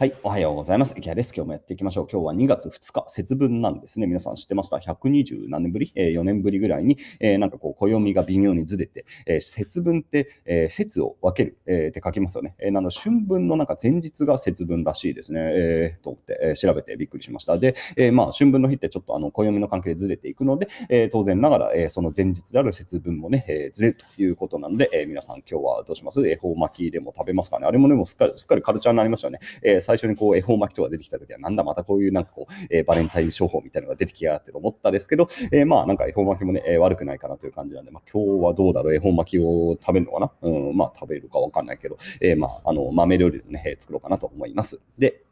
はい、おはようございます。池谷です。今日もやっていきましょう。今日は2月2日、節分なんですね。皆さん知ってました ?120 何年ぶり、えー、?4 年ぶりぐらいに、えー、なんかこう、暦が微妙にずれて、えー、節分って、えー、節を分ける、えー、って書きますよね。えー、なので春分のなんか前日が節分らしいですね。えー、と思って、えー、調べてびっくりしました。で、えー、まあ、春分の日ってちょっとあの暦の関係でずれていくので、えー、当然ながら、えー、その前日である節分もね、えー、ずれるということなので、えー、皆さん今日はどうします？恵方巻きでも食べますかね？あれもね、もうすっかりすっかりカルチャーになりましたよね。えー、最初にこう恵方巻き人が出てきたときは、なんだまたこういうなんかこう、えー、バレンタイン商法みたいなのが出てきやがってと思ったんですけど、えー、まあなんか恵方巻きもね、えー、悪くないかなという感じなんで、まあ今日はどうだろう、恵方巻きを食べるのかな？うん、まあ食べるかわかんないけど、えー、まああの豆料理をね、作ろうかなと思います。で、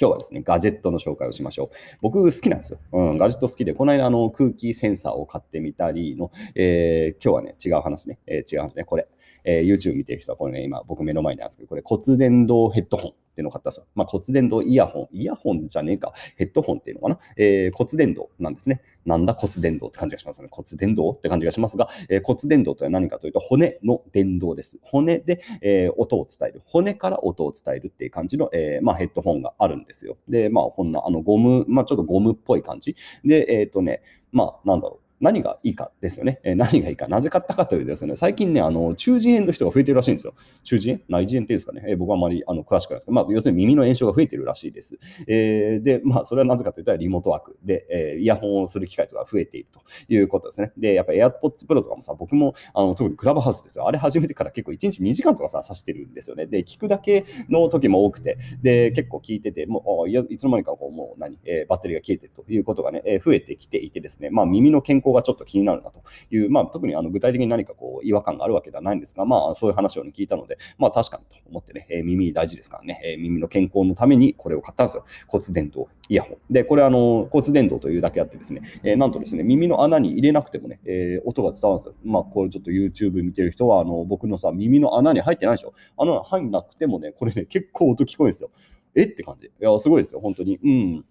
今日はですね、ガジェットの紹介をしましょう。僕好きなんですよ。うん、ガジェット好きで、この間あの空気センサーを買ってみたりの、えー、今日はね、違う話ね、えー、違う話ね、これ、えー、YouTube 見てる人はこれね、今僕目の前にあるんですけど、これ骨伝導ヘッドホン。っていうのを買ったんですよ。まあ、骨伝導イヤホン。イヤホンじゃねえか。ヘッドホンっていうのかな。えー、骨伝導なんですね。なんだ骨伝導って感じがしますね。骨伝導って感じがしますが、えー、骨伝導とは何かというと、骨の伝導です。骨で、えー、音を伝える。骨から音を伝えるっていう感じの、え、まあ、ヘッドホンがあるんですよ。で、まあ、こんな、あの、ゴム、まあ、ちょっとゴムっぽい感じ。で、えっ、とね、まあ、なんだろう。何がいいかですよね。え、何がいいか。なぜ買ったかというとですね、最近ね、あの中耳炎の人が増えてるらしいんですよ。中耳炎？内耳炎っていうんですかね。え、僕はあまりあの詳しくないですけど、まあ、要するに耳の炎症が増えてるらしいです。えー、で、まあ、それはなぜかというと、リモートワークで、え、イヤホンをする機会とか増えているということですね。で、やっぱり AirPods Pro とかもさ、僕もあの特にクラブハウスですよ。あれ始めてから結構1日2時間とかさ、さしてるんですよね。で、聞くだけの時も多くて、で、結構聞いてて、もういつの間にかこうもう何、えー、バッテリーが消えてるということがね、えー、増えてきていてですね、まあ、耳の健康がちょっと気になるなという、まあ、特にあの具体的に何かこう違和感があるわけではないんですが、まあ、そういう話を、ね、聞いたので、まあ、確かにと思ってね、えー、耳大事ですからね、えー、耳の健康のためにこれを買ったんですよ。骨伝導イヤホン。で、これあの骨伝導というだけあってですね、えー、なんとですね、耳の穴に入れなくてもね、え、音が伝わるんですよ。まあ、これちょっと YouTube 見てる人は、あの僕のさ、耳の穴に入ってないでしょ。穴入んなくてもね、これね、結構音聞こえるんですよ。え？って感じ。いや、すごいですよ、本当に。うん。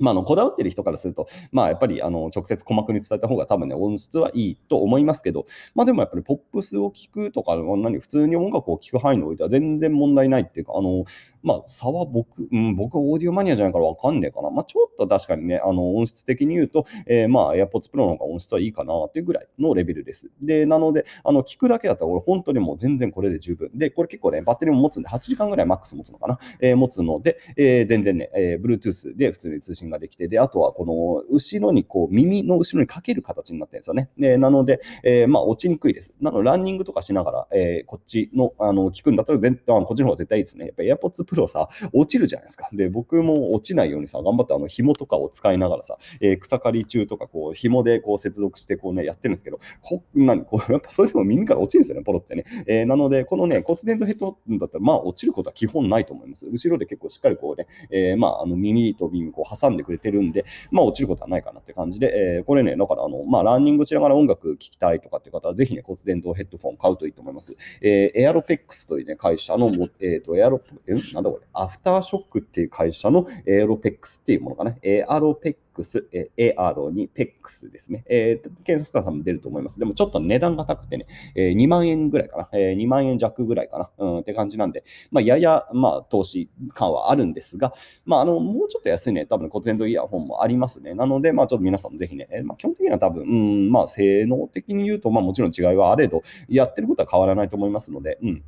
まあ、のこだわってる人からすると、まあ、やっぱりあの直接鼓膜に伝えた方が多分ね、音質はいいと思いますけど、まあ、でもやっぱりポップスを聴くとか、何普通に音楽を聴く範囲においては全然問題ないっていうか、あのまあ、差は僕、うん、僕はオーディオマニアじゃないからわかんねえかな。まあ、ちょっと確かにね、あの音質的に言うと、えー、まあ、AirPods Pro の方が音質はいいかなっていうぐらいのレベルです。で、なので、あの聞くだけだったら俺本当にもう全然これで十分。で、これ結構ね、バッテリーも持つんで、8時間ぐらいマックス持つのかな。えー、持つので、えー、全然ね、えー、Bluetooth で普通に通信ができて、で、あとはこの後ろにこう耳の後ろにかける形になってるんですよね。でなので、えー、まあ落ちにくいです。なのでランニングとかしながら、えー、こっちのあの聞くんだったら全あこっちの方が絶対いいですね。やっぱ AirPods Pro さ、落ちるじゃないですか。で、僕も落ちないようにさ、頑張ってあの紐とかを使いながらさ、えー、草刈り中とかこう紐でこう接続してこうね、やってるんですけど、こ何こうやっぱそれでも耳から落ちるんですよね、ポロってね。えー、なので、このね、骨伝導ヘッドだったら、まあ落ちることは基本ないと思います。後ろで結構しっかりこうね、えー、まああの耳と耳こう挟んでくれてるんで、まあ落ちることはないかなって感じで、えー、これね、だからあの、まあ、ランニングしながら音楽聴きたいとかって方は、ぜひね、骨伝導ヘッドフォン買うといいと思います。えー、エアロペックスというね、会社の、えっ、ー、と、エアロ、え、なんだこれ、アフターショックっていう会社のエアロペックスっていうものかな。エアロペックックス、え AR に PEX ですね。えー、検索さんも出ると思います。でもちょっと値段が高くてね、えー、2万円ぐらいかな、えー、2万円弱ぐらいかな、うん、って感じなんで、まあ、やや、まあ、投資感はあるんですが、まあ、あの、もうちょっと安いね、多分骨伝導イヤホンもありますね。なので、まあ、ちょっと皆さんもぜひね、え、まあ、基本的には多分、うん、まあ、性能的に言うと、まあ、もちろん違いはあれど、やってることは変わらないと思いますので、うん。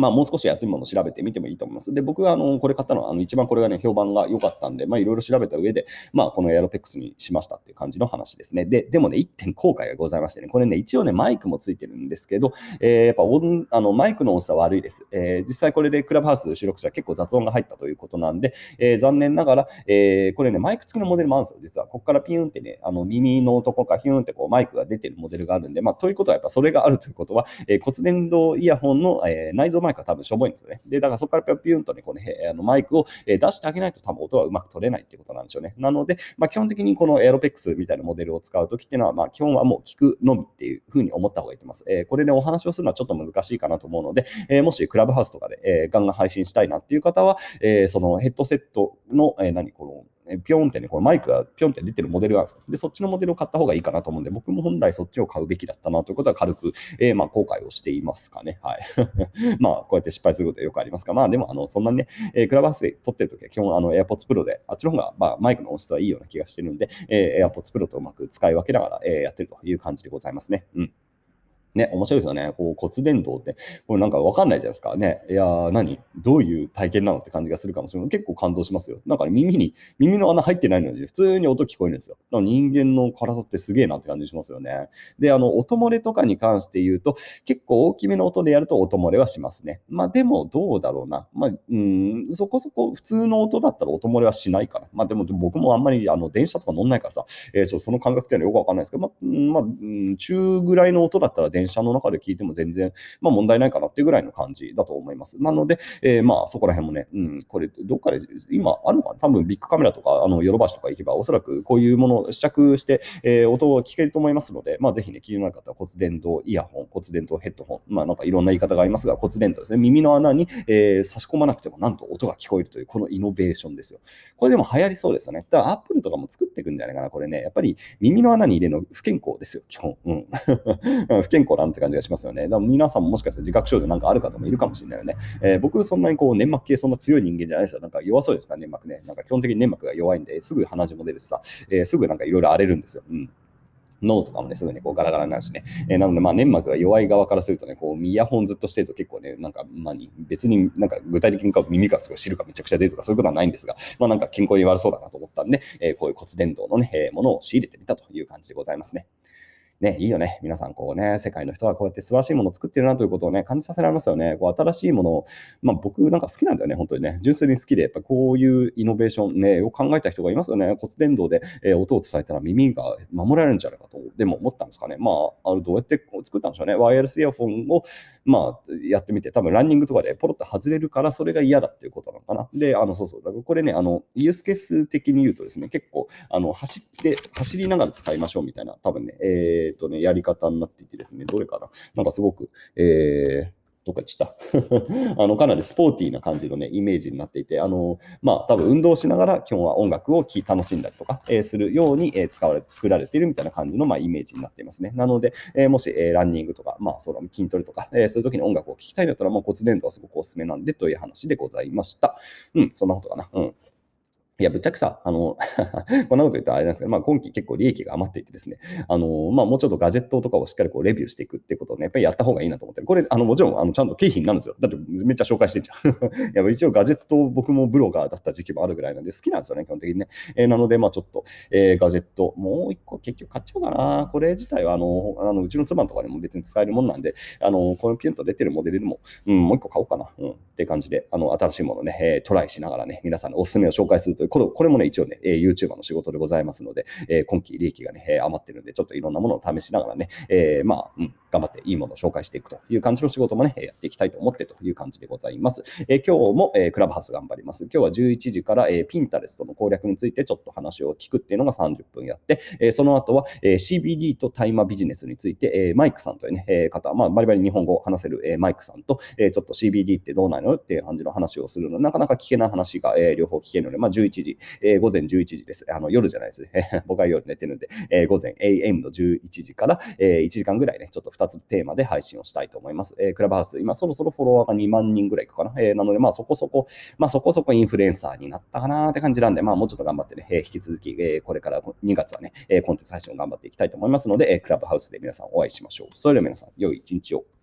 まあ、もう少し安いものを調べてみてもいいと思います。で、僕があのこれ買ったのは、あの一番これがね、評判が良かったんで、まあ、いろいろ調べた上で、まあ、このエアロペックスにしましたっていう感じの話ですね。で、でもね、1点後悔がございましてね、これね、一応ね、マイクもついてるんですけど、えー、やっぱ音あのマイクの音質は悪いです。えー、実際これでクラブハウス収録者結構雑音が入ったということなんで、えー、残念ながら、えー、これね、マイク付きのモデルもあるんですよ、実は。ここからピューンってね、あの耳のとこからピューンってこうマイクが出てるモデルがあるんで、まあ、ということはやっぱそれがあるということは、えー、骨伝導イヤホンの、えー、内蔵マイクは多分しょぼいんですよね。で、だからそこからピュンとね、この、あのマイクを出してあげないと多分音はうまく取れないっていうことなんでしょうね。なので、まあ、基本的にこのエアロペックスみたいなモデルを使うときっていうのは、まあ、基本はもう聞くのみっていうふうに思った方がいいと思います。えー、これでお話をするのはちょっと難しいかなと思うので、えー、もしクラブハウスとかで、えー、ガンガン配信したいなっていう方は、えー、そのヘッドセットの、えー、何このピョンってね、このマイクがピョンって出てるモデルがあるんですよで、そっちのモデルを買った方がいいかなと思うんで、僕も本来そっちを買うべきだったなということは軽く、えー、まあ、後悔をしていますかね。はい。まあ、こうやって失敗することはよくありますが、まあ、でも、あの、そんなね、えー、クラブハウスで撮ってるときは基本、あの、AirPods Pro で、あっちの方が、まあ、マイクの音質はいいような気がしてるんで、えー、AirPods Pro とうまく使い分けながら、えー、やってるという感じでございますね。うん。ね、面白いですよね。こう骨伝導って、これなんかわかんないじゃないですか。ね、いやー、何？どういう体験なのって感じがするかもしれない。結構感動しますよ。なんか、ね、耳に、耳の穴入ってないのに、普通に音聞こえるんですよ。だから人間の体ってすげえなって感じしますよね。で、あの、音漏れとかに関して言うと、結構大きめの音でやると音漏れはしますね。まあでも、どうだろうな。まあ、うん、そこそこ普通の音だったら音漏れはしないから。まあでも、僕もあんまりあの電車とか乗んないからさ、えー、その感覚っていうのはよくわかんないですけど、まあ、まあ、中ぐらいの音だったら電電車の中で聞いても全然、まあ、問題ないかなっていうぐらいの感じだと思います。なので、えー、まあそこら辺もね、うん、これ、どっかで、今あるのかな？多分ビッグカメラとか、あの、ヨドバシとか行けば、おそらくこういうものを試着して、えー、音を聞けると思いますので、まあぜひね、気になる方は骨伝導イヤホン、骨伝導ヘッドホン、まあなんかいろんな言い方がありますが、骨伝導ですね、耳の穴に、えー、差し込まなくてもなんと音が聞こえるという、このイノベーションですよ。これでも流行りそうですよね。だからアップルとかも作っていくんじゃないかな、これね。やっぱり耳の穴に入れるの不健康ですよ、基本。うん。不 健康なんて感じがしますよね。だから皆さんももしかしたら自覚症状なんかある方もいるかもしれないよね。えー、僕、そんなにこう粘膜系そんな強い人間じゃないですよ。なんか弱そうですか、粘膜ね。なんか基本的に粘膜が弱いんで、すぐ鼻血も出るしさ、えー、すぐなんかいろいろ荒れるんですよ。うん脳とかもね、すぐね、こうガラガラになるしね。えー、なので、まあ、粘膜が弱い側からするとね、こう、イヤホンずっとしてると結構ね、なんか、まあ、別になんか具体的にか耳からすごい汁がめちゃくちゃ出るとかそういうことはないんですが、まあ、なんか健康に悪そうだなと思ったんで、えー、こういう骨伝導のね、えー、ものを仕入れてみたという感じでございますね。ね、いいよね。皆さん、こうね、世界の人はこうやって素晴らしいものを作ってるなということをね、感じさせられますよね。こう新しいものを、まあ僕なんか好きなんだよね、本当にね。純粋に好きで、やっぱこういうイノベーションね、を考えた人がいますよね。骨伝導で、えー、音を伝えたら耳が守られるんじゃないかと、でも思ったんですかね。まあ、あのどうやって作ったんでしょうね。ワイヤレスイヤホンを、まあ、やってみて、多分ランニングとかでポロッと外れるから、それが嫌だっていうことなのかな。で、あの、そうそう。だからこれね、あの、ユースケース的に言うとですね、結構、あの、走って、走りながら使いましょうみたいな、多分ね、えっ、ー、とね、やり方になっていてですね、どれかな？なんかすごく、えー、どっか行っちゃった あの、かなりスポーティーな感じのね、イメージになっていて、あの、まあ、多分運動しながら基本は音楽を聴き楽しんだりとか、えー、するように、えー、使われ、作られているみたいな感じの、まあ、イメージになっていますね。なので、えー、もし、え、ランニングとか、まあ、そうだ、筋トレとか、え、そういう時に音楽を聴きたいんだったら、もう骨伝導はすごくおすすめなんでという話でございました。うん、そんなことかな。うん。いや、ぶっちゃけさ、あの こんなこと言ったらあれなんですけど、まあ、今期結構利益が余っていてですね、あのまあ、もうちょっとガジェットとかをしっかりこうレビューしていくってことをね、やっぱりやった方がいいなと思ってる、これ、あのもちろんあのちゃんと経費になるんですよ。だってめっちゃ紹介してんじゃん。い や、一応ガジェット、僕もブロガーだった時期もあるぐらいなんで、好きなんですよね、基本的にね。えー、なので、まあちょっと、えー、ガジェット、もう一個結局買っちゃおうかな。これ自体は、あの、あのうちの妻とかにも別に使えるもんなんで、あの、このピュンと出てるモデルでも、うん、もう一個買おうかな。うん、って感じで、あの、新しいものね、えー、トライしながらね、皆さんのおすすめを紹介するという、これこれもね、一応ね、えー、YouTuber の仕事でございますので、えー、今期利益がね、えー、余ってるんで、ちょっといろんなものを試しながらね、えー、まあ、うん、頑張っていいものを紹介していくという感じの仕事もね、やっていきたいと思ってという感じでございます。え、今日も、え、クラブハウス頑張ります。今日は11時から、えー、ピンタレストの攻略についてちょっと話を聞くっていうのが30分やって、え、その後は、えー、CBD と大麻ビジネスについて、え、マイクさんというね、え、方、まあ、バリバリ日本語を話せる、え、マイクさんと、え、ちょっと CBD ってどうなのっていう感じの話をするので、なかなか聞けない話が、え、両方聞けるので、まあ、11時、え、午前11時です。あの夜じゃないですね。僕は夜寝てるんで、え、午前 AM の11時から、えー、1時間ぐらいね、ちょっと2つテーマで配信をしたいと思います。えー、クラブハウス、今そろそろフォロワーが2万人ぐらいいくかな。えー、なので、まあそこそこ、まあそこそこインフルエンサーになったかなって感じなんで、まあもうちょっと頑張ってね、えー、引き続き、えー、これから2月はね、えー、コンテンツ配信を頑張っていきたいと思いますので、えー、クラブハウスで皆さんお会いしましょう。それでは皆さん、良い一日を。